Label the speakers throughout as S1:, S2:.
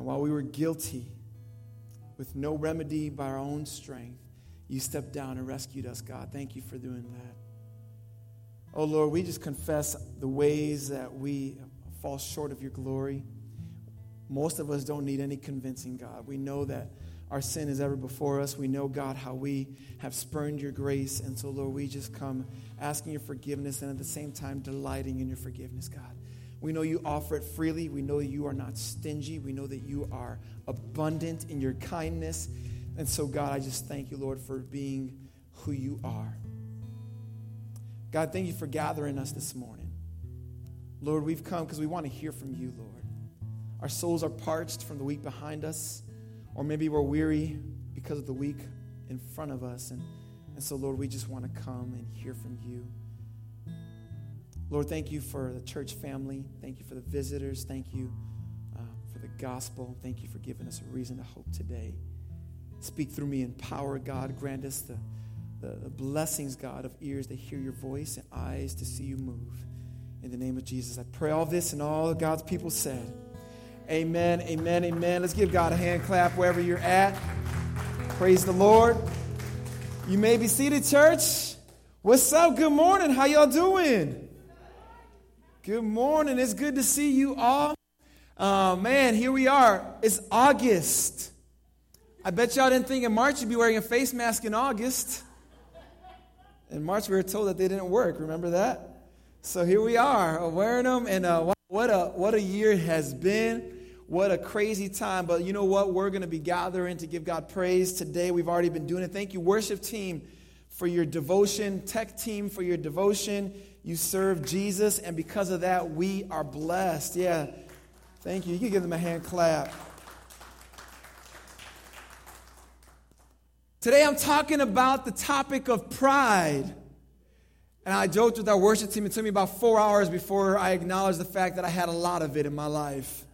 S1: And while we were guilty, with no remedy by our own strength, you stepped down and rescued us, God. Thank you for doing that. Oh, Lord, we just confess the ways that we fall short of your glory. Most of us don't need any convincing, God. We know that our sin is ever before us. We know, God, how we have spurned your grace. And so, Lord, we just come asking your forgiveness and at the same time delighting in your forgiveness, God. We know you offer it freely. We know you are not stingy. We know that you are abundant in your kindness. And so, God, I just thank you, Lord, for being who you are. God, thank you for gathering us this morning. Lord, we've come because we want to hear from you, Lord. Our souls are parched from the week behind us, or maybe we're weary because of the week in front of us. And, and so, Lord, we just want to come and hear from you. Lord, thank you for the church family. Thank you for the visitors. Thank you uh, for the gospel. Thank you for giving us a reason to hope today. Speak through me in power, God. Grant us the, the, the blessings, God, of ears to hear your voice and eyes to see you move. In the name of Jesus, I pray all this and all God's people said. Amen, amen, amen. Let's give God a hand clap wherever you're at. Praise the Lord. You may be seated, church. What's up? Good morning. How y'all doing? Good morning. It's good to see you all. Uh, man, here we are. It's August. I bet y'all didn't think in March you'd be wearing a face mask in August. In March, we were told that they didn't work. Remember that? So here we are, wearing them, and uh, what a what a year has been. What a crazy time. But you know what? We're going to be gathering to give God praise today. We've already been doing it. Thank you, worship team, for your devotion, tech team, for your devotion. You serve Jesus, and because of that, we are blessed. Yeah. Thank you. You can give them a hand clap. Today, I'm talking about the topic of pride. And I joked with our worship team. It took me about four hours before I acknowledged the fact that I had a lot of it in my life.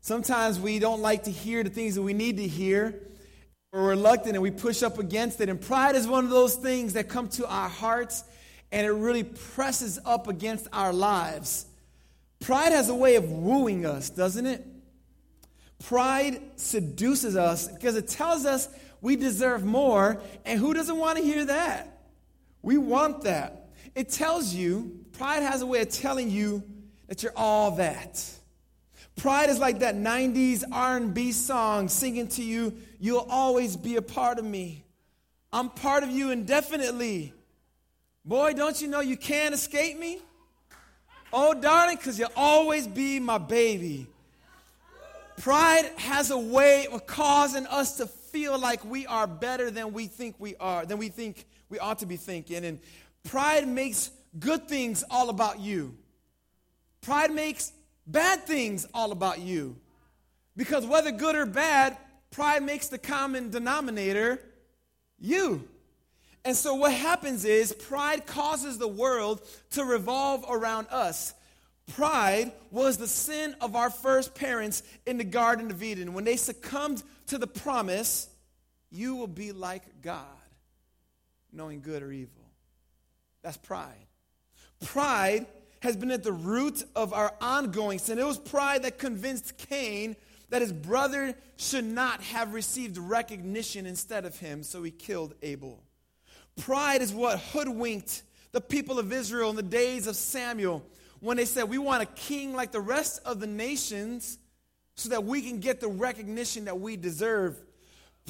S1: Sometimes we don't like to hear the things that we need to hear. We're reluctant and we push up against it. And pride is one of those things that come to our hearts and it really presses up against our lives. Pride has a way of wooing us, doesn't it? Pride seduces us because it tells us we deserve more. And who doesn't want to hear that? We want that. It tells you, pride has a way of telling you that you're all that. Pride is like that 90s R&B song singing to you, you'll always be a part of me. I'm part of you indefinitely. Boy, don't you know you can't escape me? Oh, darling, because you'll always be my baby. Pride has a way of causing us to feel like we are better than we think we are, than we think we ought to be thinking. And pride makes good things all about you. Pride makes bad things all about you. Because whether good or bad, pride makes the common denominator you. And so what happens is pride causes the world to revolve around us. Pride was the sin of our first parents in the Garden of Eden. When they succumbed to the promise, you will be like God, knowing good or evil. That's pride. Pride has been at the root of our ongoing sin. It was pride that convinced Cain that his brother should not have received recognition instead of him, so he killed Abel. Pride is what hoodwinked the people of Israel in the days of Samuel when they said, We want a king like the rest of the nations so that we can get the recognition that we deserve.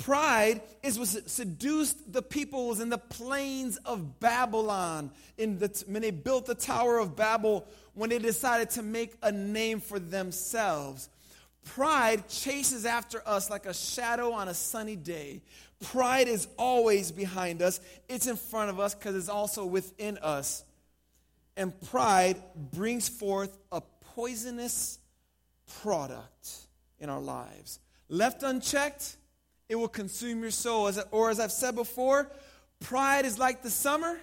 S1: Pride is what seduced the peoples in the plains of Babylon in the, when they built the Tower of Babel, when they decided to make a name for themselves. Pride chases after us like a shadow on a sunny day. Pride is always behind us, it's in front of us because it's also within us. And pride brings forth a poisonous product in our lives. Left unchecked, it will consume your soul. As, or as I've said before, pride is like the summer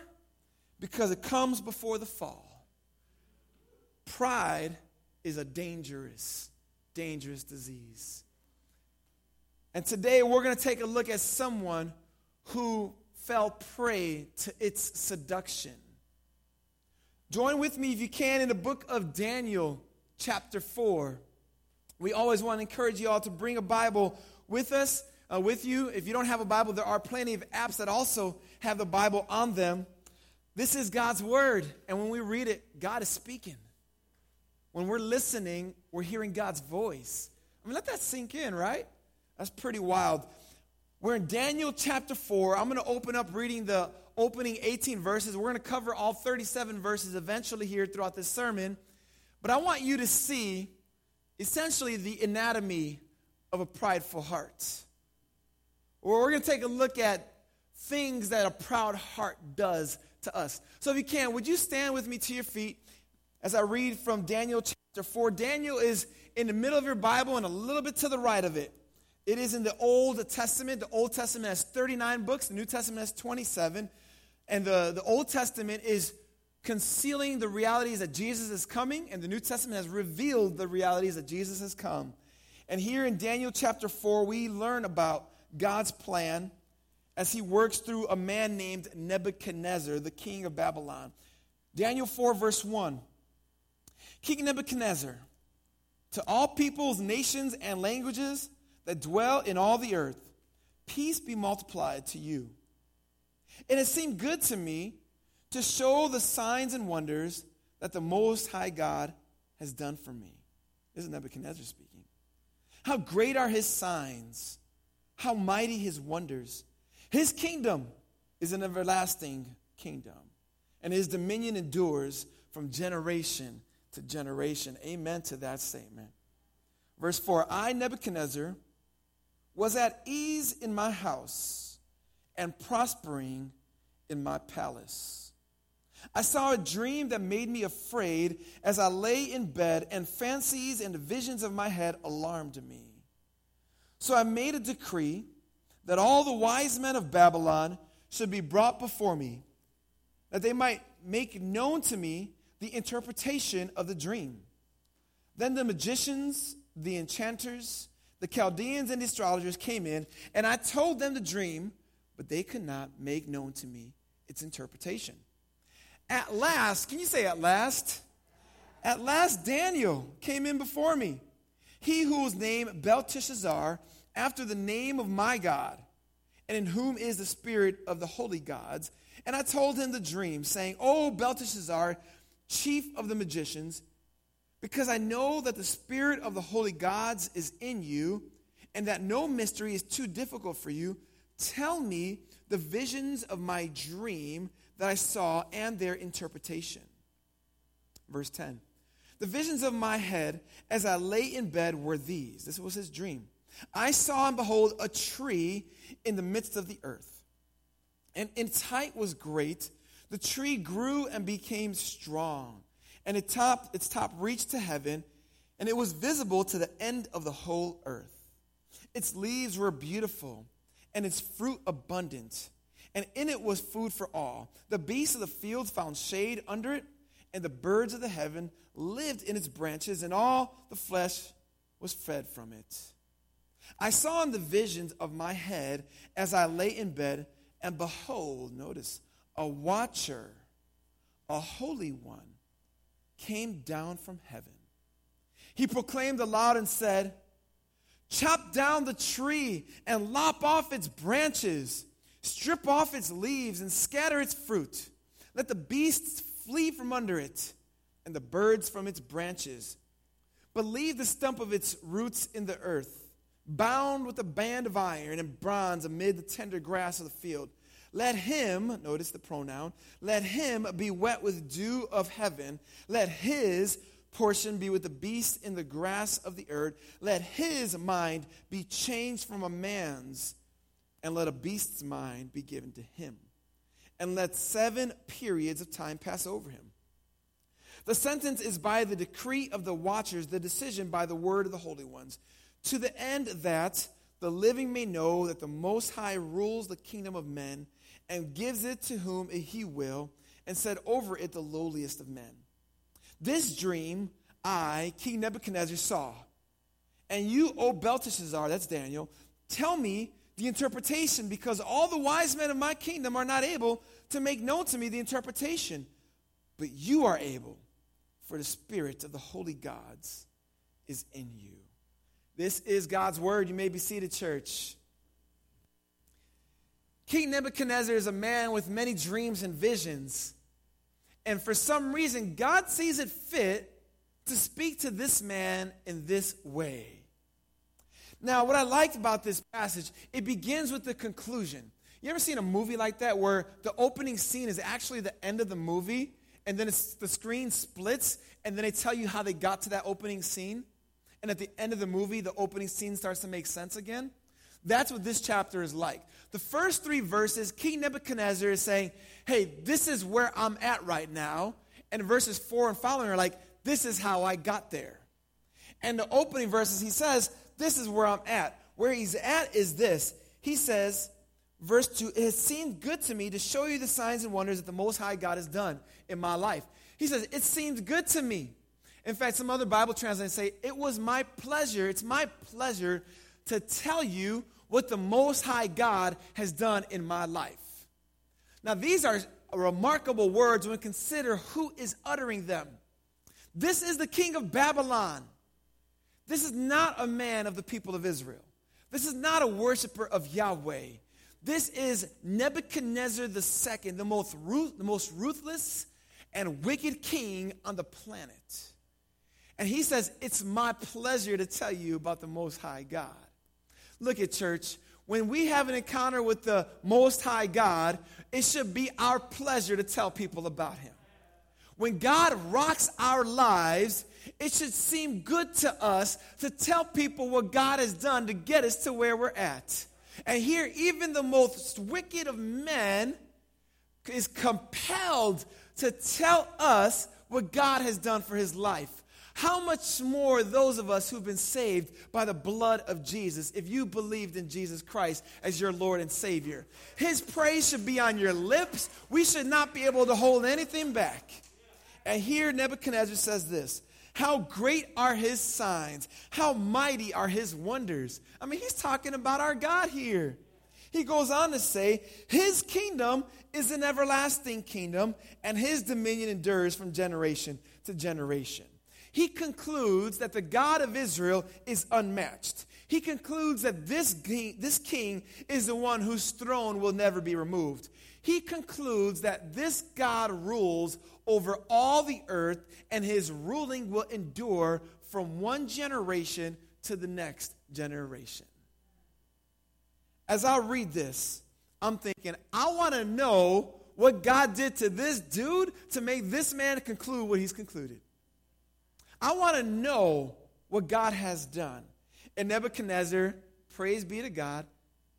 S1: because it comes before the fall. Pride is a dangerous, dangerous disease. And today we're going to take a look at someone who fell prey to its seduction. Join with me, if you can, in the book of Daniel, chapter 4, We always want to encourage you all to bring a Bible with us, uh, with you. If you don't have a Bible, there are plenty of apps that also have the Bible on them. This is God's Word, and when we read it, God is speaking. When we're listening, we're hearing God's voice. I mean, let that sink in, right? That's pretty wild. We're in Daniel chapter 4. I'm going to open up reading the opening 18 verses. We're going to cover all 37 verses eventually here throughout this sermon. But I want you to see essentially the anatomy of a prideful heart. We're going to take a look at things that a proud heart does to us. So if you can, would you stand with me to your feet as I read from Daniel chapter 4? Daniel is in the middle of your Bible and a little bit to the right of it. It is in the Old Testament. The Old Testament has 39 books, the New Testament has 27. And the, the Old Testament is concealing the realities that Jesus is coming, and the New Testament has revealed the realities that Jesus has come. And here in Daniel chapter 4, we learn about God's plan as he works through a man named Nebuchadnezzar, the king of Babylon. Daniel 4, verse 1. King Nebuchadnezzar, to all peoples, nations, and languages that dwell in all the earth, peace be multiplied to you. And it seemed good to me to show the signs and wonders that the Most High God has done for me. This is Nebuchadnezzar speaking. How great are his signs, how mighty his wonders. His kingdom is an everlasting kingdom, and his dominion endures from generation to generation. Amen to that statement. Verse 4 I, Nebuchadnezzar, was at ease in my house and prospering in my palace. I saw a dream that made me afraid as I lay in bed, and fancies and visions of my head alarmed me. So I made a decree that all the wise men of Babylon should be brought before me, that they might make known to me the interpretation of the dream. Then the magicians, the enchanters, the Chaldeans and the astrologers came in, and I told them the dream, but they could not make known to me its interpretation. At last, can you say at last? At last, Daniel came in before me. He who was named Belteshazzar, after the name of my God, and in whom is the spirit of the holy gods. And I told him the dream, saying, O Belteshazzar, chief of the magicians, because I know that the spirit of the holy gods is in you, and that no mystery is too difficult for you. Tell me the visions of my dream that I saw and their interpretation. Verse 10 The visions of my head as I lay in bed were these. This was his dream. I saw and behold a tree in the midst of the earth, and its height was great. The tree grew and became strong and it its top reached to heaven, and it was visible to the end of the whole earth. Its leaves were beautiful, and its fruit abundant, and in it was food for all. The beasts of the field found shade under it, and the birds of the heaven lived in its branches, and all the flesh was fed from it. I saw in the visions of my head as I lay in bed, and behold, notice, a watcher, a holy one came down from heaven. He proclaimed aloud and said, Chop down the tree and lop off its branches, strip off its leaves and scatter its fruit. Let the beasts flee from under it and the birds from its branches. But leave the stump of its roots in the earth, bound with a band of iron and bronze amid the tender grass of the field. Let him, notice the pronoun, let him be wet with dew of heaven. Let his portion be with the beasts in the grass of the earth. Let his mind be changed from a man's, and let a beast's mind be given to him. And let seven periods of time pass over him. The sentence is by the decree of the watchers, the decision by the word of the holy ones, to the end that the living may know that the Most High rules the kingdom of men and gives it to whom he will, and set over it the lowliest of men. This dream I, King Nebuchadnezzar, saw. And you, O Belteshazzar, that's Daniel, tell me the interpretation, because all the wise men of my kingdom are not able to make known to me the interpretation. But you are able, for the spirit of the holy gods is in you. This is God's word. You may be seated, church. King Nebuchadnezzar is a man with many dreams and visions. And for some reason, God sees it fit to speak to this man in this way. Now, what I liked about this passage, it begins with the conclusion. You ever seen a movie like that where the opening scene is actually the end of the movie, and then the screen splits, and then they tell you how they got to that opening scene? And at the end of the movie, the opening scene starts to make sense again? That's what this chapter is like. The first three verses, King Nebuchadnezzar is saying, Hey, this is where I'm at right now. And verses four and following are like, This is how I got there. And the opening verses, he says, This is where I'm at. Where he's at is this. He says, verse 2 It has seemed good to me to show you the signs and wonders that the Most High God has done in my life. He says, It seemed good to me. In fact, some other Bible translators say, It was my pleasure, it's my pleasure to tell you what the Most High God has done in my life. Now, these are remarkable words when consider who is uttering them. This is the king of Babylon. This is not a man of the people of Israel. This is not a worshiper of Yahweh. This is Nebuchadnezzar II, the most, ruth, the most ruthless and wicked king on the planet. And he says, It's my pleasure to tell you about the Most High God. Look at church. When we have an encounter with the Most High God, it should be our pleasure to tell people about Him. When God rocks our lives, it should seem good to us to tell people what God has done to get us to where we're at. And here, even the most wicked of men is compelled to tell us what God has done for his life. How much more those of us who've been saved by the blood of Jesus, if you believed in Jesus Christ as your Lord and Savior? His praise should be on your lips. We should not be able to hold anything back. And here Nebuchadnezzar says this How great are his signs! How mighty are his wonders! I mean, he's talking about our God here. He goes on to say, His kingdom is an everlasting kingdom, and his dominion endures from generation to generation he concludes that the God of Israel is unmatched. He concludes that this king, this king is the one whose throne will never be removed. He concludes that this God rules over all the earth and his ruling will endure from one generation to the next generation. As I read this, I'm thinking, I want to know what God did to this dude to make this man conclude what he's concluded. I want to know what God has done. And Nebuchadnezzar, praise be to God,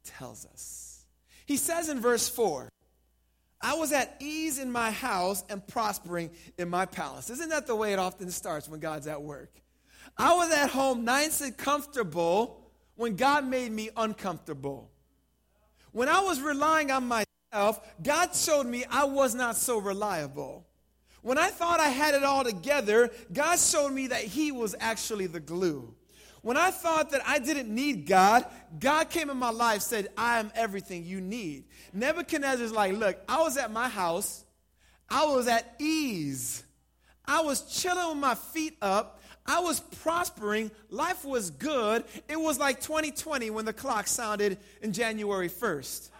S1: tells us. He says in verse 4, I was at ease in my house and prospering in my palace. Isn't that the way it often starts when God's at work? I was at home nice and comfortable when God made me uncomfortable. When I was relying on myself, God showed me I was not so reliable. When I thought I had it all together, God showed me that He was actually the glue. When I thought that I didn't need God, God came in my life, said, I am everything you need. Nebuchadnezzar's like, Look, I was at my house, I was at ease, I was chilling with my feet up. I was prospering. Life was good. It was like 2020 when the clock sounded in January 1st.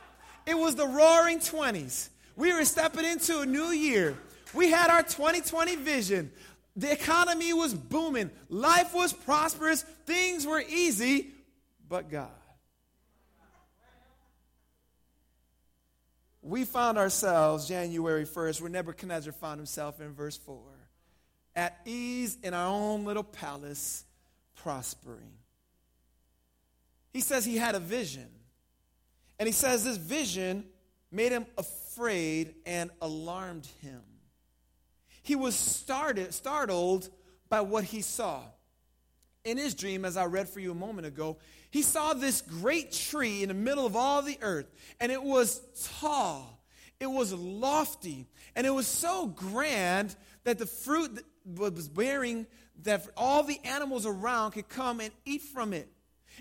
S1: It was the roaring 20s. We were stepping into a new year. We had our 2020 vision. The economy was booming. Life was prosperous. Things were easy, but God. We found ourselves January 1st, where Nebuchadnezzar found himself in verse 4, at ease in our own little palace, prospering. He says he had a vision. And he says this vision made him afraid and alarmed him. He was started, startled by what he saw. In his dream, as I read for you a moment ago, he saw this great tree in the middle of all the earth, and it was tall, it was lofty, and it was so grand that the fruit that was bearing that all the animals around could come and eat from it.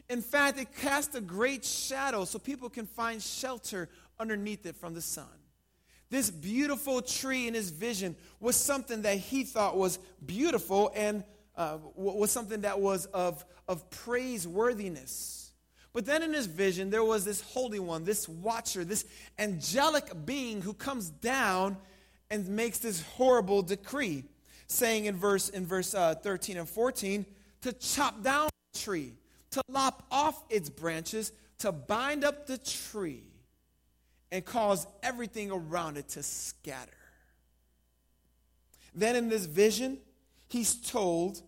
S1: In fact, it cast a great shadow so people can find shelter underneath it from the sun. This beautiful tree in his vision was something that he thought was beautiful and uh, was something that was of, of praiseworthiness. But then in his vision, there was this Holy One, this watcher, this angelic being who comes down and makes this horrible decree, saying in verse, in verse uh, 13 and 14 to chop down the tree, to lop off its branches, to bind up the tree, and cause everything around it to scatter. Then in this vision, he's told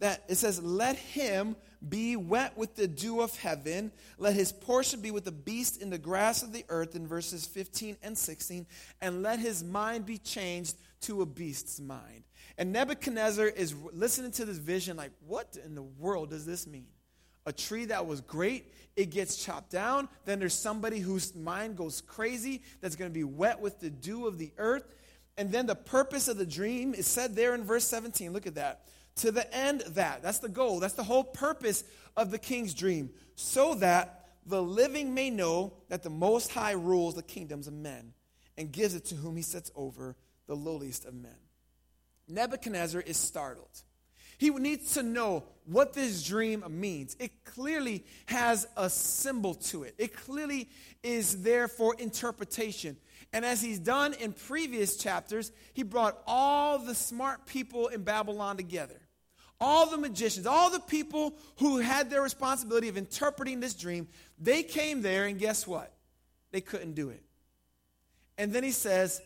S1: that it says, Let him be wet with the dew of heaven. Let his portion be with the beast in the grass of the earth, in verses 15 and 16. And let his mind be changed to a beast's mind. And Nebuchadnezzar is listening to this vision, like, What in the world does this mean? A tree that was great, it gets chopped down. Then there's somebody whose mind goes crazy that's going to be wet with the dew of the earth. And then the purpose of the dream is said there in verse 17. Look at that. To the end that, that's the goal, that's the whole purpose of the king's dream, so that the living may know that the Most High rules the kingdoms of men and gives it to whom he sets over the lowliest of men. Nebuchadnezzar is startled. He needs to know what this dream means. It clearly has a symbol to it, it clearly is there for interpretation. And as he's done in previous chapters, he brought all the smart people in Babylon together. All the magicians, all the people who had their responsibility of interpreting this dream, they came there, and guess what? They couldn't do it. And then he says,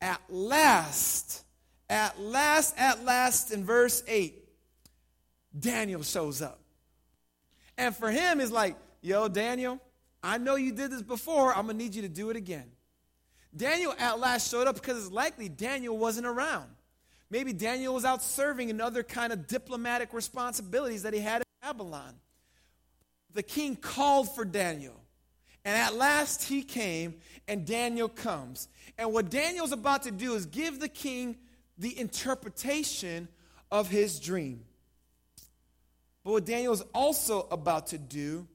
S1: At last, at last, at last, in verse 8, Daniel shows up. And for him, it's like, Yo, Daniel, I know you did this before. I'm going to need you to do it again. Daniel at last showed up because it's likely Daniel wasn't around. Maybe Daniel was out serving in other kind of diplomatic responsibilities that he had in Babylon. The king called for Daniel. And at last he came, and Daniel comes. And what Daniel's about to do is give the king the interpretation of his dream. But what Daniel is also about to do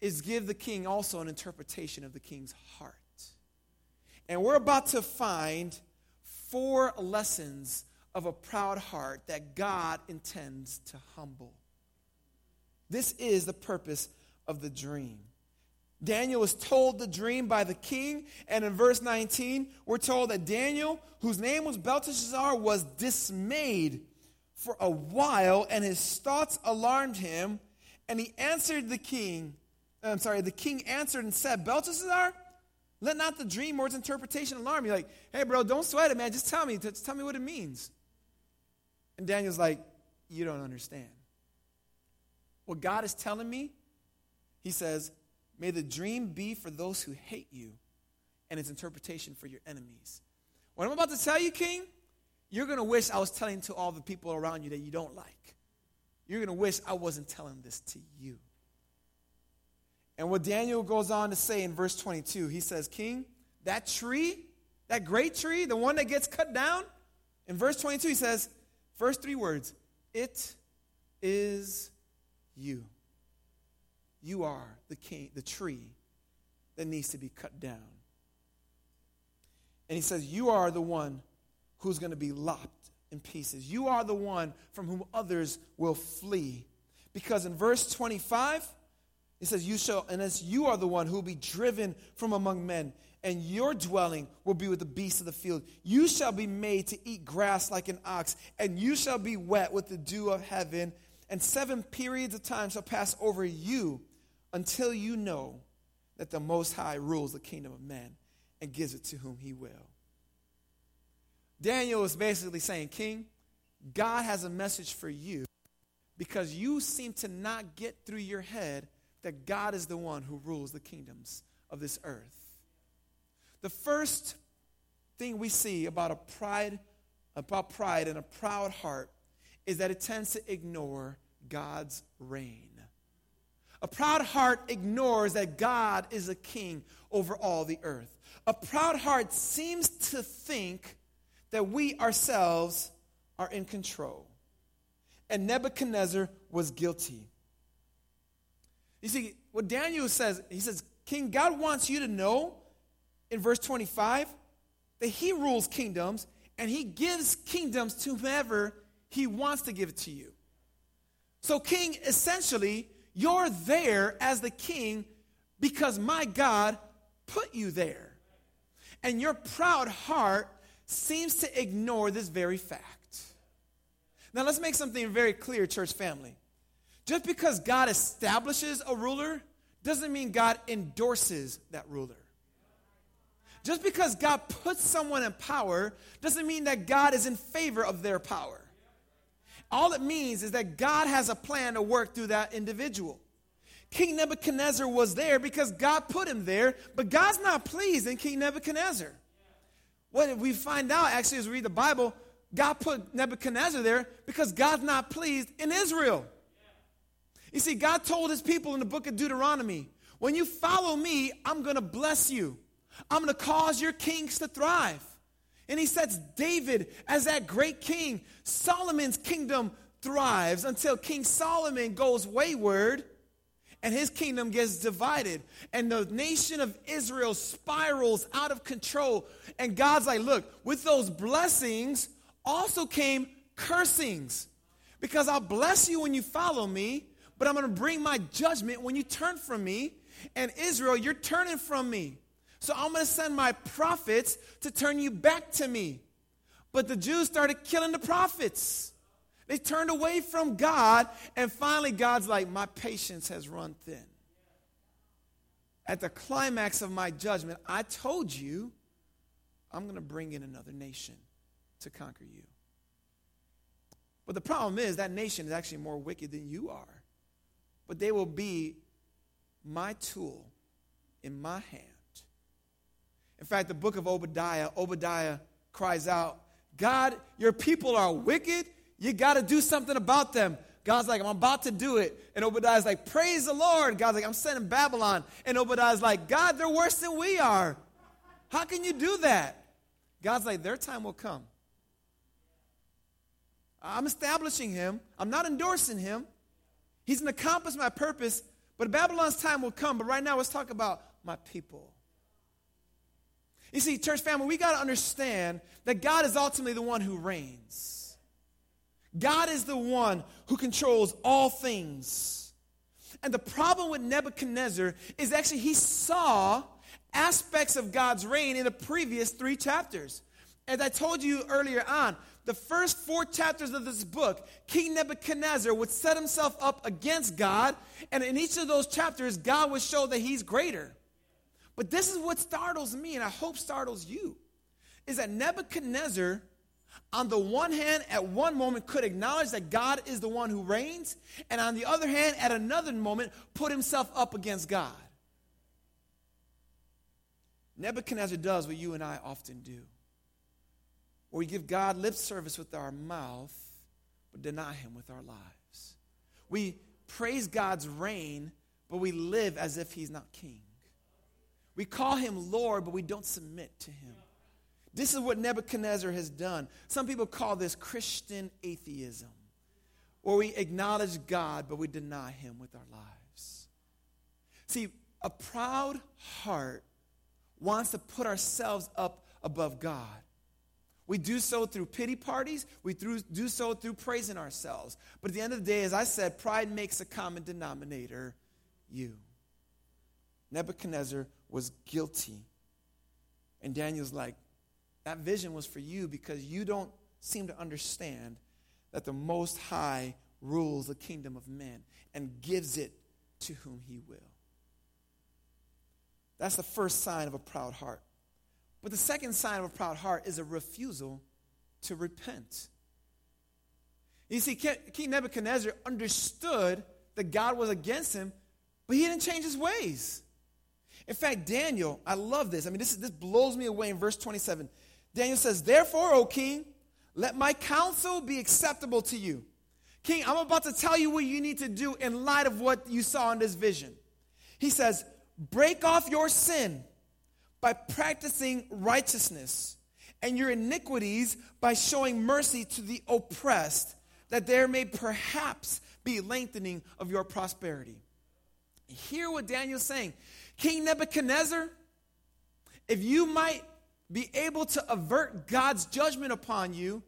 S1: is give the king also an interpretation of the king's heart. And we're about to find four lessons of a proud heart that God intends to humble. This is the purpose of the dream. Daniel was told the dream by the king, and in verse 19, we're told that Daniel, whose name was Belteshazzar, was dismayed for a while, and his thoughts alarmed him. And he answered the king. Uh, I'm sorry, the king answered and said, Belteshazzar, let not the dream or its interpretation alarm you. Like, hey, bro, don't sweat it, man. Just tell me. Just tell me what it means. And Daniel's like, you don't understand. What God is telling me, he says, may the dream be for those who hate you and its interpretation for your enemies. What I'm about to tell you, King, you're going to wish I was telling to all the people around you that you don't like. You're going to wish I wasn't telling this to you. And what Daniel goes on to say in verse 22, he says, King, that tree, that great tree, the one that gets cut down, in verse 22, he says, first three words, it is you. You are the king, the tree that needs to be cut down. And he says, You are the one who's going to be lopped in pieces. You are the one from whom others will flee. Because in verse 25, it says, You shall, and as you are the one who will be driven from among men, and your dwelling will be with the beasts of the field. You shall be made to eat grass like an ox, and you shall be wet with the dew of heaven. And seven periods of time shall pass over you until you know that the Most High rules the kingdom of men and gives it to whom he will. Daniel is basically saying, King, God has a message for you because you seem to not get through your head that God is the one who rules the kingdoms of this earth. The first thing we see about a pride, about pride and a proud heart is that it tends to ignore God's reign. A proud heart ignores that God is a king over all the earth. A proud heart seems to think that we ourselves are in control. And Nebuchadnezzar was guilty. You see, what Daniel says, he says, King, God wants you to know in verse 25 that he rules kingdoms and he gives kingdoms to whomever he wants to give it to you. So, king, essentially, you're there as the king because my God put you there. And your proud heart seems to ignore this very fact. Now, let's make something very clear, church family. Just because God establishes a ruler doesn't mean God endorses that ruler. Just because God puts someone in power doesn't mean that God is in favor of their power. All it means is that God has a plan to work through that individual. King Nebuchadnezzar was there because God put him there, but God's not pleased in King Nebuchadnezzar. What we find out actually as we read the Bible, God put Nebuchadnezzar there because God's not pleased in Israel. You see, God told his people in the book of Deuteronomy, when you follow me, I'm going to bless you. I'm going to cause your kings to thrive. And he sets David as that great king. Solomon's kingdom thrives until King Solomon goes wayward and his kingdom gets divided. And the nation of Israel spirals out of control. And God's like, look, with those blessings also came cursings. Because I'll bless you when you follow me, but I'm going to bring my judgment when you turn from me. And Israel, you're turning from me. So I'm going to send my prophets to turn you back to me. But the Jews started killing the prophets. They turned away from God, and finally, God's like, My patience has run thin. At the climax of my judgment, I told you I'm going to bring in another nation to conquer you. But the problem is, that nation is actually more wicked than you are. But they will be my tool in my hand. In fact, the book of Obadiah, Obadiah cries out, God, your people are wicked you got to do something about them. God's like, I'm about to do it. And Obadiah's like, Praise the Lord. God's like, I'm sending Babylon. And Obadiah's like, God, they're worse than we are. How can you do that? God's like, Their time will come. I'm establishing him, I'm not endorsing him. He's going to accomplish my purpose, but Babylon's time will come. But right now, let's talk about my people. You see, church family, we got to understand that God is ultimately the one who reigns. God is the one who controls all things. And the problem with Nebuchadnezzar is actually he saw aspects of God's reign in the previous three chapters. As I told you earlier on, the first four chapters of this book, King Nebuchadnezzar would set himself up against God, and in each of those chapters, God would show that he's greater. But this is what startles me, and I hope startles you, is that Nebuchadnezzar on the one hand, at one moment, could acknowledge that God is the one who reigns, and on the other hand, at another moment, put himself up against God. Nebuchadnezzar does what you and I often do, where we give God lip service with our mouth, but deny him with our lives. We praise God's reign, but we live as if he's not king. We call him Lord, but we don't submit to him. This is what Nebuchadnezzar has done. Some people call this Christian atheism, where we acknowledge God, but we deny Him with our lives. See, a proud heart wants to put ourselves up above God. We do so through pity parties. We do so through praising ourselves. But at the end of the day, as I said, pride makes a common denominator you. Nebuchadnezzar was guilty. And Daniel's like, that vision was for you because you don't seem to understand that the Most High rules the kingdom of men and gives it to whom he will. That's the first sign of a proud heart. But the second sign of a proud heart is a refusal to repent. You see, King Nebuchadnezzar understood that God was against him, but he didn't change his ways. In fact, Daniel, I love this. I mean, this, this blows me away in verse 27. Daniel says, Therefore, O king, let my counsel be acceptable to you. King, I'm about to tell you what you need to do in light of what you saw in this vision. He says, Break off your sin by practicing righteousness and your iniquities by showing mercy to the oppressed, that there may perhaps be lengthening of your prosperity. Hear what Daniel's saying. King Nebuchadnezzar, if you might be able to avert God's judgment upon you,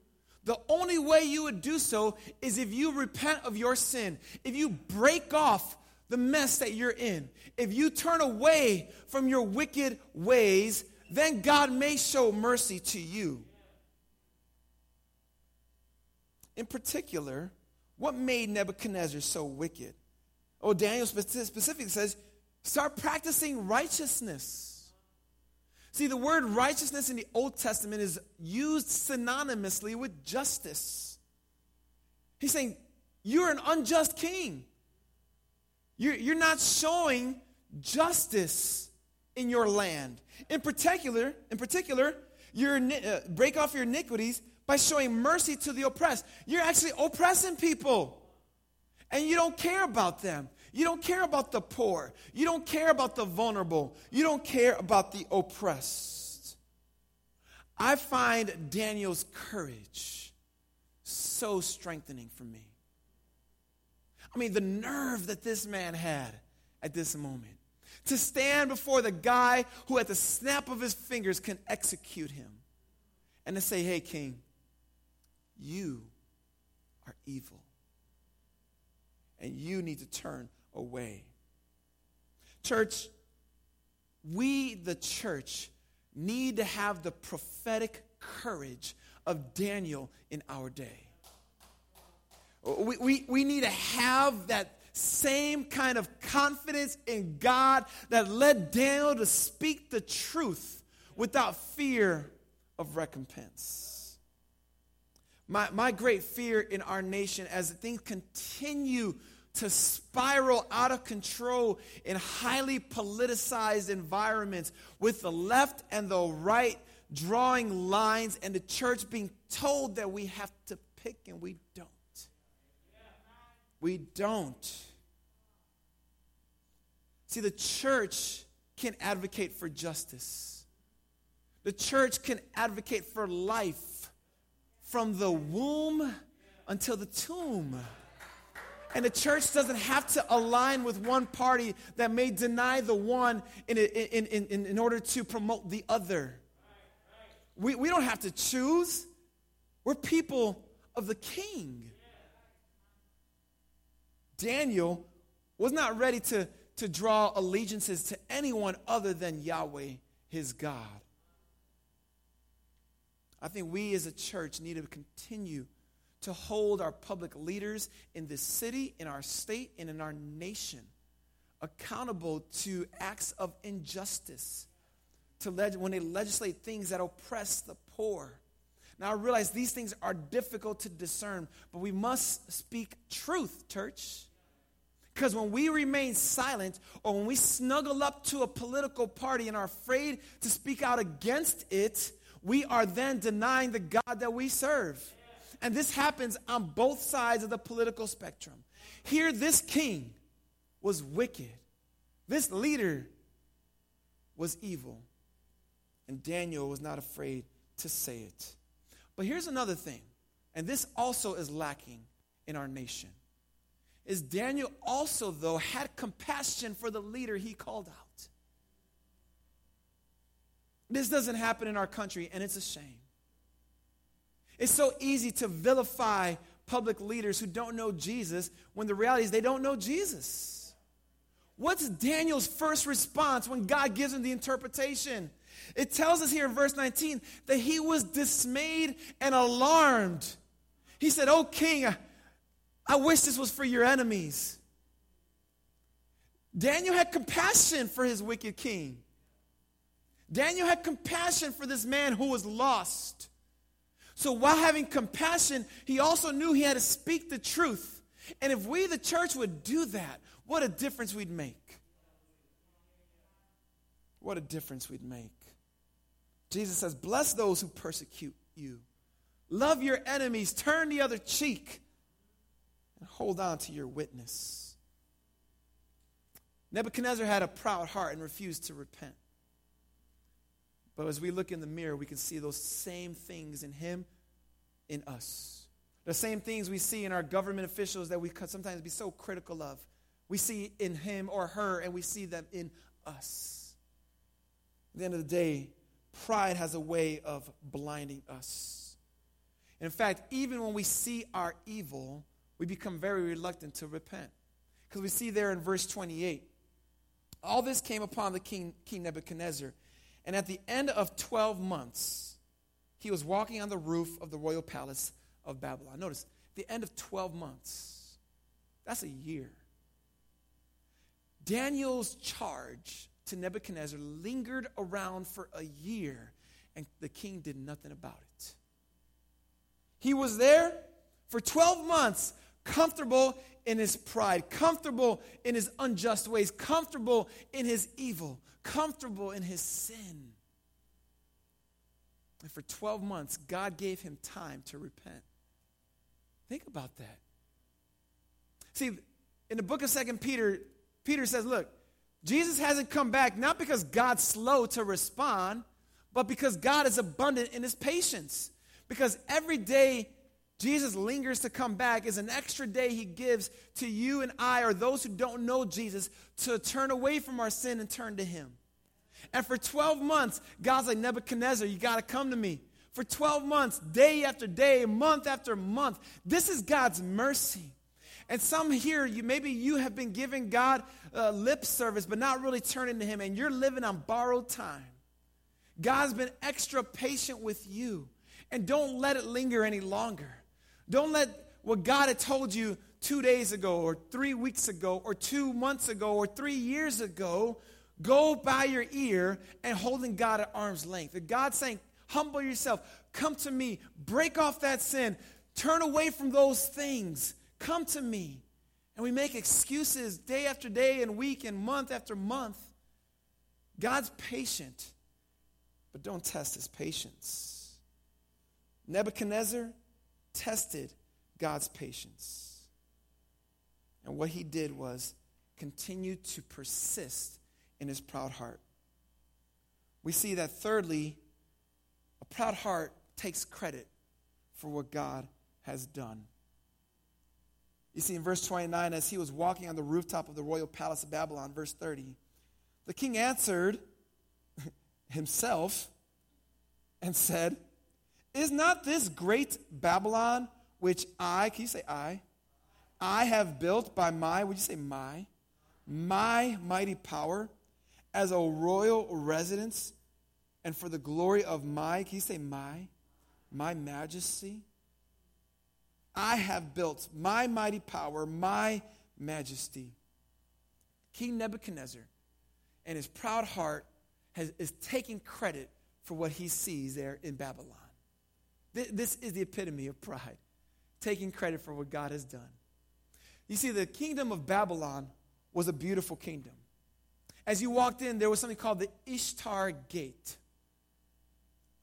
S1: The only way you would do so is if you repent of your sin, if you break off the mess that you're in, if you turn away from your wicked ways, then God may show mercy to you. In particular, what made Nebuchadnezzar so wicked? Oh, Daniel specifically says, start practicing righteousness. See, the word righteousness in the Old Testament is used synonymously with justice. He's saying, You're an unjust king. You're, you're not showing justice in your land. In particular, in particular, you uh, break off your iniquities by showing mercy to the oppressed. You're actually oppressing people. And you don't care about them. You don't care about the poor. You don't care about the vulnerable. You don't care about the oppressed. I find Daniel's courage so strengthening for me. I mean, the nerve that this man had at this moment to stand before the guy who, at the snap of his fingers, can execute him and to say, Hey, king, you are evil. And you need to turn away. Church, we, the church, need to have the prophetic courage of Daniel in our day. We, we, we need to have that same kind of confidence in God that led Daniel to speak the truth without fear of recompense. My, my great fear in our nation as things continue to spiral out of control in highly politicized environments with the left and the right drawing lines and the church being told that we have to pick and we don't. We don't. See, the church can advocate for justice. The church can advocate for life from the womb until the tomb. And the church doesn't have to align with one party that may deny the one in, in, in, in, order to promote the other. We, we don't have to choose. We're people of the king. Daniel was not ready to, to draw allegiances to anyone other than Yahweh, his God. I think we as a church need to continue to hold our public leaders in this city, in our state, and in our nation accountable to acts of injustice, to leg- when they legislate things that oppress the poor. Now, I realize these things are difficult to discern, but we must speak truth, church. Because when we remain silent or when we snuggle up to a political party and are afraid to speak out against it, we are then denying the God that we serve. And this happens on both sides of the political spectrum. Here, this king was wicked, this leader was evil. And Daniel was not afraid to say it. But here's another thing, and this also is lacking in our nation. Is Daniel also, though, had compassion for the leader he called out. This doesn't happen in our country, and it's a shame. It's so easy to vilify public leaders who don't know Jesus when the reality is they don't know Jesus. What's Daniel's first response when God gives him the interpretation? It tells us here in verse 19 that he was dismayed and alarmed. He said, Oh, king, I, wish this was for your enemies. Daniel had compassion for his wicked king. Daniel had compassion for this man who was lost. So while having compassion, he also knew he had to speak the truth. And if we, the church, would do that, what a difference we'd make. What a difference we'd make. Jesus says, Bless those who persecute you, love your enemies, turn the other cheek, and hold on to your witness. Nebuchadnezzar had a proud heart and refused to repent. But as we look in the mirror, we can see those same things in him, in us. The same things we see in our government officials that we sometimes be so critical of. We see in him or her, and we see them in us. At the end of the day, pride has a way of blinding us. In fact, even when we see our evil, we become very reluctant to repent. Because we see there in verse 28 all this came upon the king, king Nebuchadnezzar. And at the end of 12 months, he was walking on the roof of the royal palace of Babylon. Notice, the end of 12 months, that's a year. Daniel's charge to Nebuchadnezzar lingered around for a year, and the king did nothing about it. He was there for 12 months, comfortable in his pride, comfortable in his unjust ways, comfortable in his evil, comfortable in his sin. And for 12 months, God gave him time to repent. Think about that. See, in the book of Second Peter, Peter says, look, Jesus hasn't come back not because God's slow to respond, but because God is abundant in his patience. Because every day Jesus lingers to come back is an extra day he gives to you and I, or those who don't know Jesus, to turn away from our sin and turn to him. And for 12 months, God's like, Nebuchadnezzar, you got to come to me. For 12 months, day after day, month after month. This is God's mercy. And some here, you, maybe you have been giving God uh, lip service, but not really turning to Him, and you're living on borrowed time. God's been extra patient with you. And don't let it linger any longer. Don't let what God had told you two days ago, or three weeks ago, or two months ago, or three years ago go by your ear and holding God at arm's length. If God's saying, humble yourself, come to me, break off that sin, turn away from those things, come to me. And we make excuses day after day and week and month after month. God's patient, but don't test his patience. Nebuchadnezzar tested God's patience. And what he did was continue to persist in his proud heart. We see that, thirdly, a proud heart takes credit for what God has done. You see, in verse 29, as he was walking on the rooftop of the royal palace of Babylon, verse 30, the king answered himself and said, Is not this great Babylon, which I, can you say I? I have built by my, would you say my? My mighty power as a royal residence and for the glory of my, can you say my? My majesty? I have built my mighty power, my majesty. King Nebuchadnezzar and his proud heart has, is taking credit for what he sees there in Babylon. This, is the epitome of pride, taking credit for what God has done. You see, the kingdom of Babylon was a beautiful kingdom. As you walked in, there was something called the Ishtar Gate.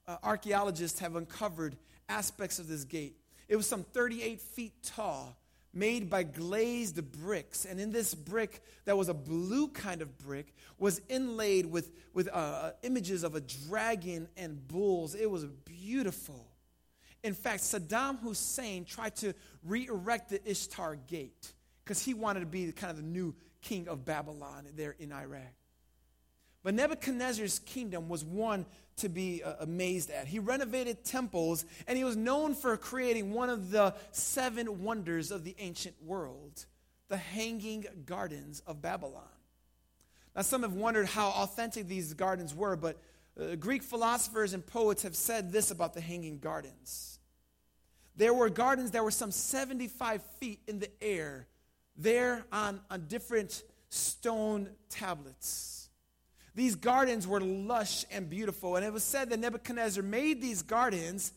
S1: Uh, archaeologists have uncovered aspects of this gate. It was some 38 feet tall, made by glazed bricks. And in this brick, that was a blue kind of brick, was inlaid with, with uh, images of a dragon and bulls. It was beautiful. In fact, Saddam Hussein tried to re erect the Ishtar Gate because he wanted to be kind of the new king of Babylon there in Iraq. But Nebuchadnezzar's kingdom was one to be uh, amazed at. He renovated temples, and he was known for creating one of the seven wonders of the ancient world the Hanging Gardens of Babylon. Now, some have wondered how authentic these gardens were, but uh, Greek philosophers and poets have said this about the Hanging Gardens. There were gardens that were some 75 feet in the air there on, on different stone tablets. These gardens were lush and beautiful, and it was said that Nebuchadnezzar made these gardens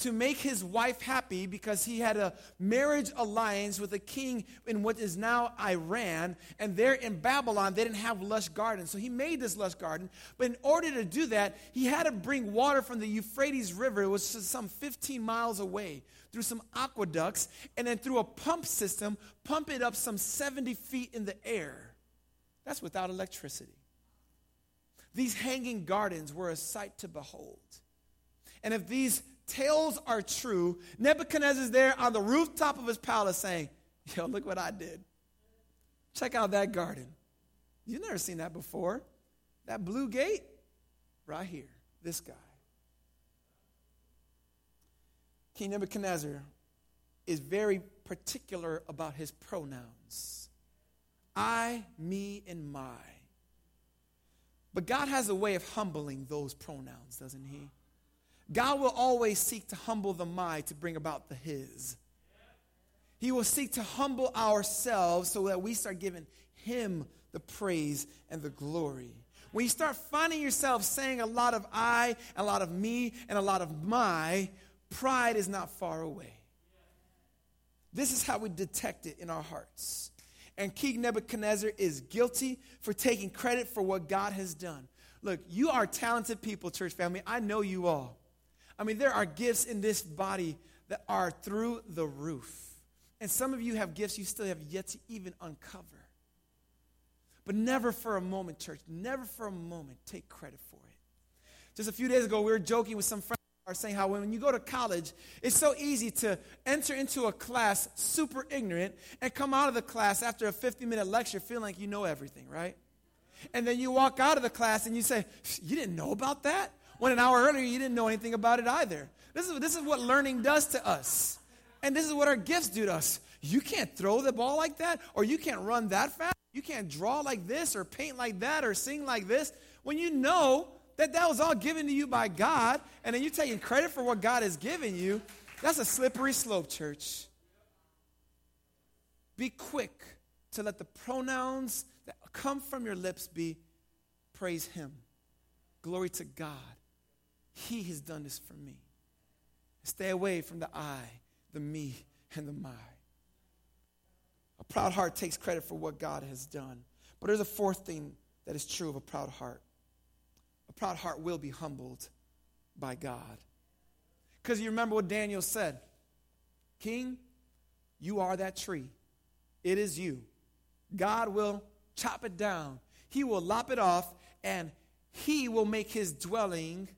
S1: to make his wife happy because he had a marriage alliance with a king in what is now Iran. And there in Babylon, they didn't have lush gardens. So he made this lush garden. But in order to do that, he had to bring water from the Euphrates River, it was some 15 miles away, through some aqueducts, and then through a pump system, pump it up some 70 feet in the air. That's without electricity. These hanging gardens were a sight to behold. And if these tales are true, Nebuchadnezzar's there on the rooftop of his palace saying, Yo, look what I did. Check out that garden. You've never seen that before. That blue gate, right here, this guy. King Nebuchadnezzar is very particular about his pronouns I, me, and my. But God has a way of humbling those pronouns, doesn't He? God will always seek to humble the my to bring about the His. He will seek to humble ourselves so that we start giving Him the praise and the glory. When you start finding yourself saying a lot of I, a lot of me, and a lot of my, pride is not far away. This is how we detect it in our hearts. And King Nebuchadnezzar is guilty for taking credit for what God has done. Look, you are talented people, church family. I know you all. I mean, there are gifts in this body that are through the roof. And some of you have gifts you still have yet to even uncover. But never for a moment, church, never for a moment take credit for it. Just a few days ago, we were joking with some friends are saying how when you go to college, it's so easy to enter into a class super ignorant and come out of the class after a 50 minute lecture feeling like you know everything, right? And then you walk out of the class and you say, You didn't know about that? When an hour earlier you didn't know anything about it either. This is, this is what learning does to us. And this is what our gifts do to us. You can't throw the ball like that, or you can't run that fast, you can't draw like this, or paint like that, or sing like this. When you know that that was all given to you by God, and then you're taking credit for what God has given you. That's a slippery slope, church. Be quick to let the pronouns that come from your lips be praise Him. Glory to God. He has done this for me. Stay away from the I, the me, and the my. A proud heart takes credit for what God has done. But there's a fourth thing that is true of a proud heart a proud heart will be humbled by God. Because you remember what Daniel said King, you are that tree. It is you. God will chop it down, He will lop it off, and He will make His dwelling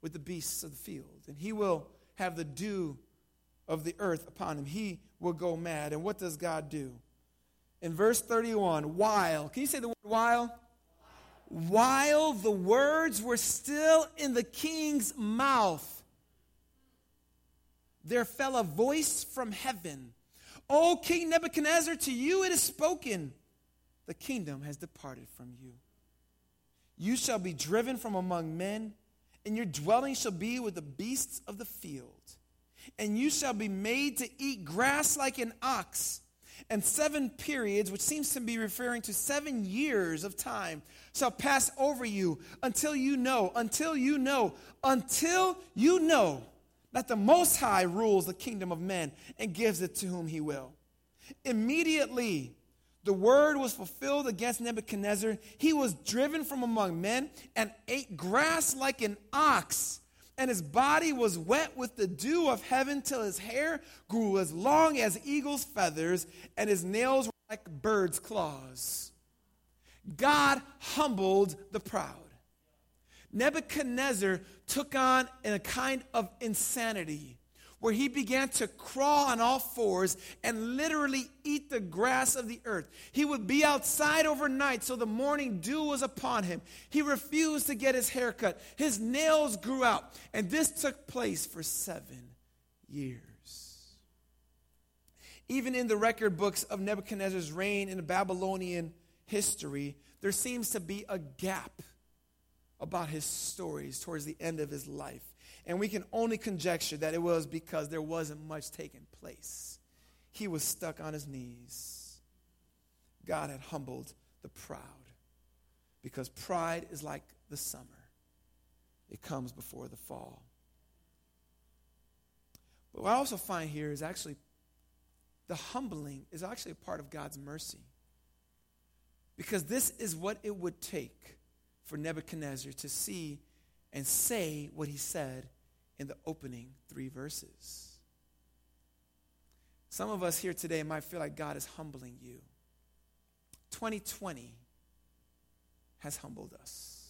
S1: with the beasts of the field. And He will have the dew of the earth upon Him. He will go mad. And what does God do? In verse 31, while, can you say the word while? While the words were still in the king's mouth, there fell a voice from heaven O King Nebuchadnezzar, to you it is spoken, the kingdom has departed from you. You shall be driven from among men, and your dwelling shall be with the beasts of the field. And you shall be made to eat grass like an ox and seven periods, which seems to be referring to seven years of time, shall pass over you until you know, until you know, until you know that the Most High rules the kingdom of men and gives it to whom he will. Immediately, the word was fulfilled against Nebuchadnezzar. He was driven from among men and ate grass like an ox and his body was wet with the dew of heaven till his hair grew as long as eagle's feathers, and his nails were like bird's claws. God humbled the proud. Nebuchadnezzar took on in a kind of insanity where he began to crawl on all fours and literally eat the grass of the earth. He would be outside overnight so the morning dew was upon him. He refused to get his hair cut. His nails grew out. And this took place for seven years. Even in the record books of Nebuchadnezzar's reign in Babylonian history, there seems to be a gap about his stories towards the end of his life. And we can only conjecture that it was because there wasn't much taking place. He was stuck on his knees. God had humbled the proud because pride is like the summer, it comes before the fall. But what I also find here is actually the humbling is actually a part of God's mercy. Because this is what it would take for Nebuchadnezzar to see and say what he said in the opening three verses. Some of us here today might feel like God is humbling you. 2020 has humbled us.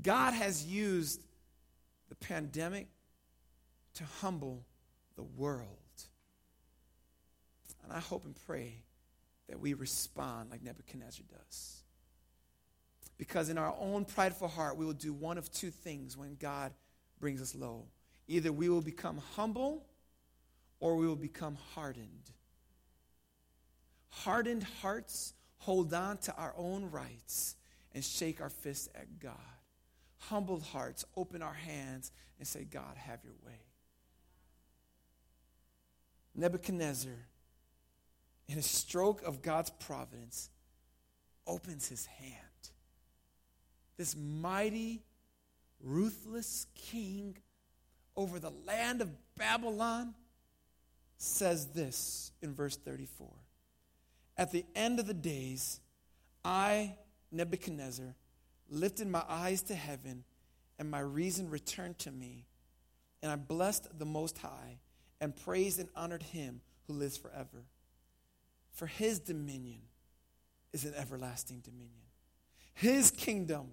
S1: God has used the pandemic to humble the world. And I hope and pray that we respond like Nebuchadnezzar does. Because in our own prideful heart, we will do one of two things when God brings us low. Either we will become humble or we will become hardened. Hardened hearts hold on to our own rights and shake our fists at God. Humbled hearts open our hands and say, God, have your way. Nebuchadnezzar, in a stroke of God's providence, opens his hand. This mighty, ruthless king over the land of Babylon says this in verse 34 At the end of the days, I, Nebuchadnezzar, lifted my eyes to heaven, and my reason returned to me. And I blessed the Most High and praised and honored him who lives forever. For his dominion is an everlasting dominion, his kingdom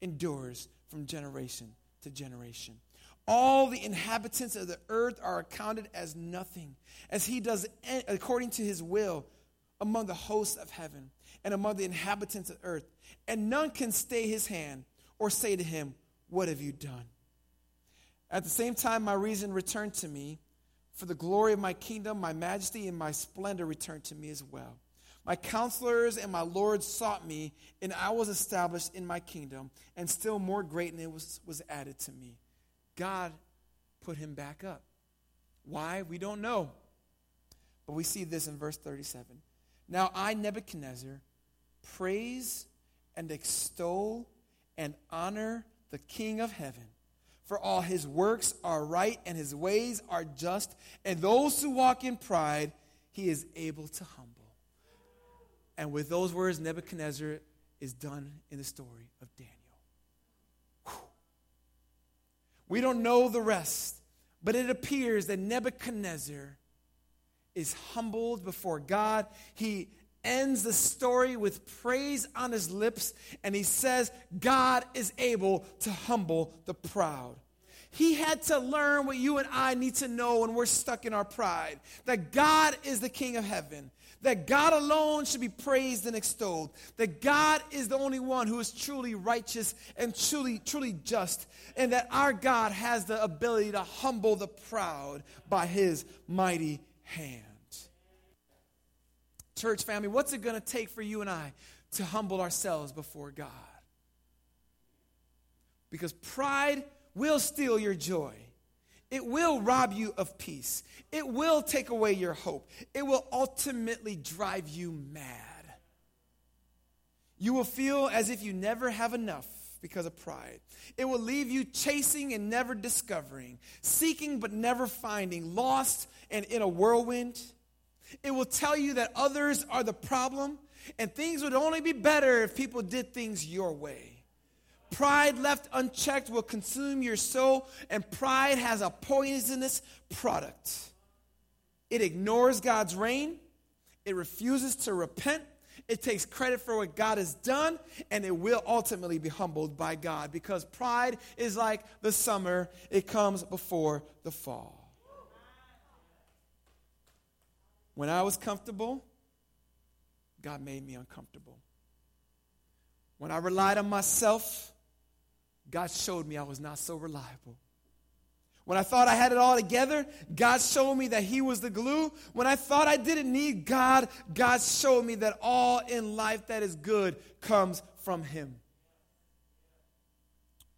S1: endures from generation to generation. All the inhabitants of the earth are accounted as nothing, as he does according to his will among the hosts of heaven and among the inhabitants of earth. And none can stay his hand or say to him, What have you done? At the same time, my reason returned to me. For the glory of my kingdom, my majesty, and my splendor returned to me as well. My counselors and my lords sought me, and I was established in my kingdom, and still more greatness was, was added to me. God put him back up. Why? We don't know. But we see this in verse 37. Now I, Nebuchadnezzar, praise and extol and honor the King of heaven. For all his works are right and his ways are just, and those who walk in pride, he is able to humble. And with those words, Nebuchadnezzar is done in the story of Daniel. Whew. We don't know the rest, but it appears that Nebuchadnezzar is humbled before God. He ends the story with praise on his lips, and he says, God is able to humble the proud. He had to learn what you and I need to know when we're stuck in our pride that God is the King of heaven, that God alone should be praised and extolled, that God is the only one who is truly righteous and truly, truly just, and that our God has the ability to humble the proud by his mighty hand. Church family, what's it going to take for you and I to humble ourselves before God? Because pride will steal your joy. It will rob you of peace. It will take away your hope. It will ultimately drive you mad. You will feel as if you never have enough because of pride. It will leave you chasing and never discovering, seeking but never finding, lost and in a whirlwind. It will tell you that others are the problem and things would only be better if people did things your way. Pride left unchecked will consume your soul, and pride has a poisonous product. It ignores God's reign, it refuses to repent, it takes credit for what God has done, and it will ultimately be humbled by God because pride is like the summer, it comes before the fall. When I was comfortable, God made me uncomfortable. When I relied on myself, God showed me I was not so reliable. When I thought I had it all together, God showed me that He was the glue. When I thought I didn't need God, God showed me that all in life that is good comes from Him.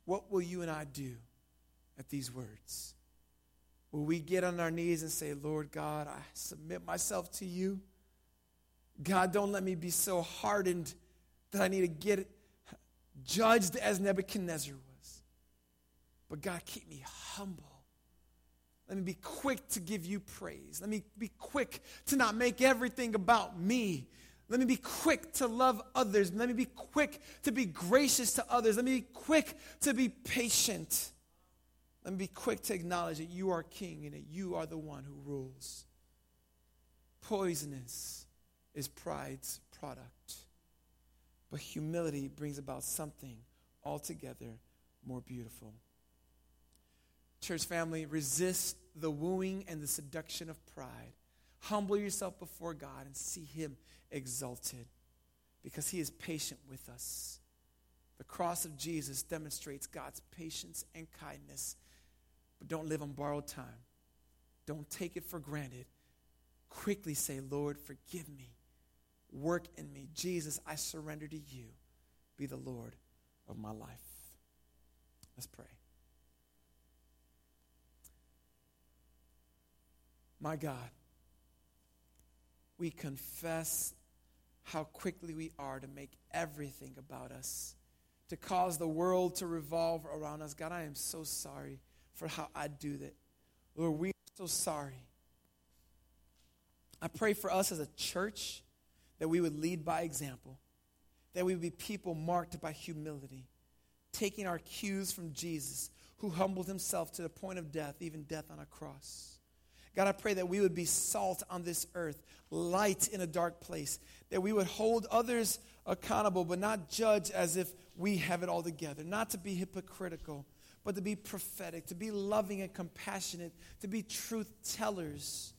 S1: What will you and I do at these words? Will we get on our knees and say, Lord God, I submit myself to you? God, don't let me be so hardened that I need to get judged as Nebuchadnezzar was. But God, keep me humble. Let me be quick to give you praise. Let me be quick to not make everything about me. Let me be quick to love others. Let me be quick to be gracious to others. Let me be quick to be patient. Let me be quick to acknowledge that you are king and that you are the one who rules. Poisonous is pride's product. But humility brings about something altogether more beautiful. Church family, resist the wooing and the seduction of pride. Humble yourself before God and see Him exalted because He is patient with us. The cross of Jesus demonstrates God's patience and kindness. but don't live on borrowed time. Don't take it for granted. Quickly say, Lord, forgive me. Work in me. Jesus, I surrender to you. Be the Lord of my life. Let's pray. My God, we confess how quickly we are to make everything about us, to cause the world to revolve around us. God, I am so sorry for how I do that. Lord, we are so sorry. I pray for us as a church that we would lead by example, that we would be people marked by humility, taking our cues from Jesus, who humbled himself to the point of death, even death on a cross. God, I pray that we would be salt on this earth, light in a dark place, that we would hold others accountable, but not judge as if we have it all together, not to be hypocritical, but to be prophetic, to be loving and compassionate, to be truth tellers.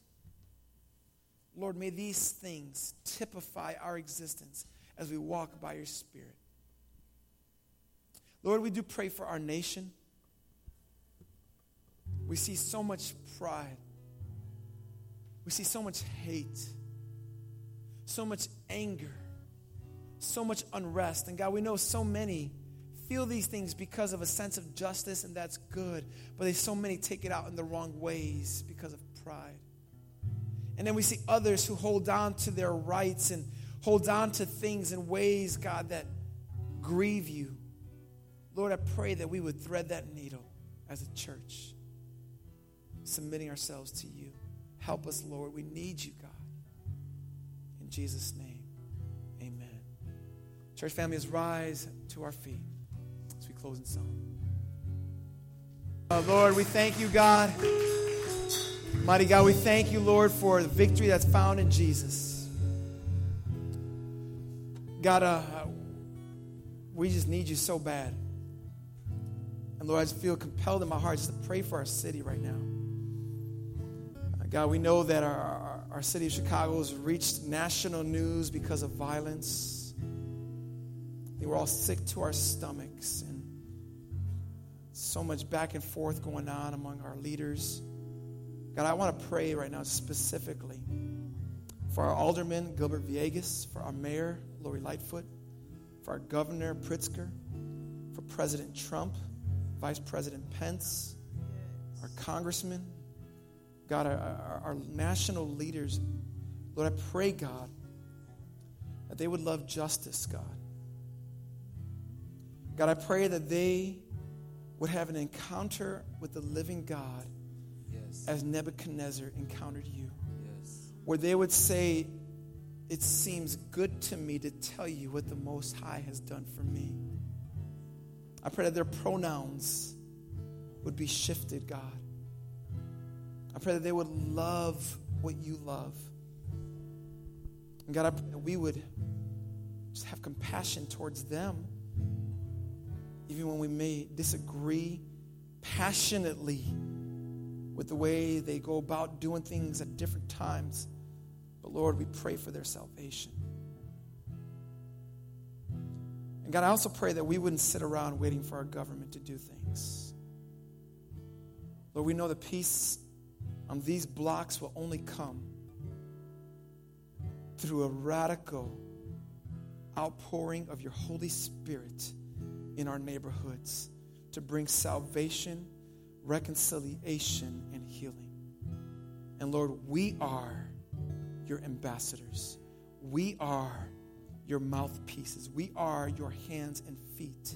S1: Lord, may these things typify our existence as we walk by your Spirit. Lord, we do pray for our nation. We see so much pride. We see so much hate, so much anger, so much unrest. And God, we know so many feel these things because of a sense of justice, and that's good. But they so many take it out in the wrong ways because of pride. And then we see others who hold on to their rights and hold on to things in ways, God, that grieve you. Lord, I pray that we would thread that needle as a church, submitting ourselves to you. Help us, Lord. We need you, God. In Jesus' name, amen. Church families, rise to our feet as we close in song. Oh, Lord, we thank you, God. Mighty God, we thank you, Lord, for the victory that's found in Jesus. God, uh, we just need you so bad. And Lord, I just feel compelled in my heart just to pray for our city right now. Uh, God, we know that our, our, our city of Chicago has reached national news because of violence. They were all sick to our stomachs and so much back and forth going on among our leaders. God, I want to pray right now specifically for our alderman, Gilbert Villegas, for our mayor, Lori Lightfoot, for our governor, Pritzker, for President Trump, Vice President Pence, our congressman, God, our, our, our national leaders. Lord, I pray, God, that they would love justice, God. God, I pray that they would have an encounter with the living God as Nebuchadnezzar encountered you. Yes. Where they would say, It seems good to me to tell you what the Most High has done for me. I pray that their pronouns would be shifted, God. I pray that they would love what you love. And God, I pray that we would just have compassion towards them, even when we may disagree passionately with the way they go about doing things at different times. But Lord, we pray for their salvation. And God, I also pray that we wouldn't sit around waiting for our government to do things. Lord, we know the peace on these blocks will only come through a radical outpouring of your Holy Spirit in our neighborhoods to bring salvation reconciliation, and healing. And Lord, we are your ambassadors. We are your mouthpieces. We are your hands and feet.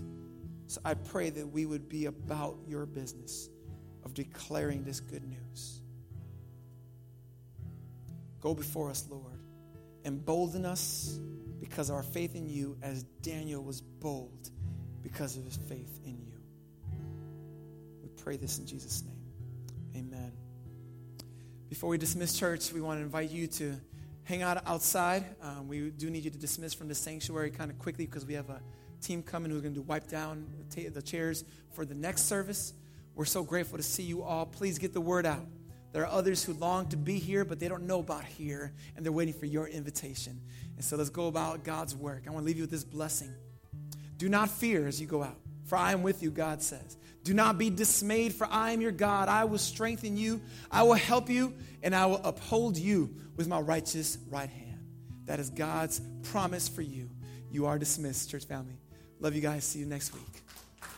S1: So I pray that we would be about your business of declaring this good news. Go before us, Lord. Embolden us because of our faith in you, as Daniel was bold because of his faith in you pray this in Jesus' name. Amen. Before we dismiss church, we want to invite you to hang out outside. Um, we do need you to dismiss from the sanctuary kind of quickly because we have a team coming who's going to wipe down the, ta- the chairs for the next service. We're so grateful to see you all. Please get the word out. There are others who long to be here, but they don't know about here, and they're waiting for your invitation. And so let's go about God's work. I want to leave you with this blessing. Do not fear as you go out For I am with you, God says. Do not be dismayed, for I am your God. I will strengthen you, I will help you, and I will uphold you with my righteous right hand. That is God's promise for you. You are dismissed, church family. Love you guys. See you next week.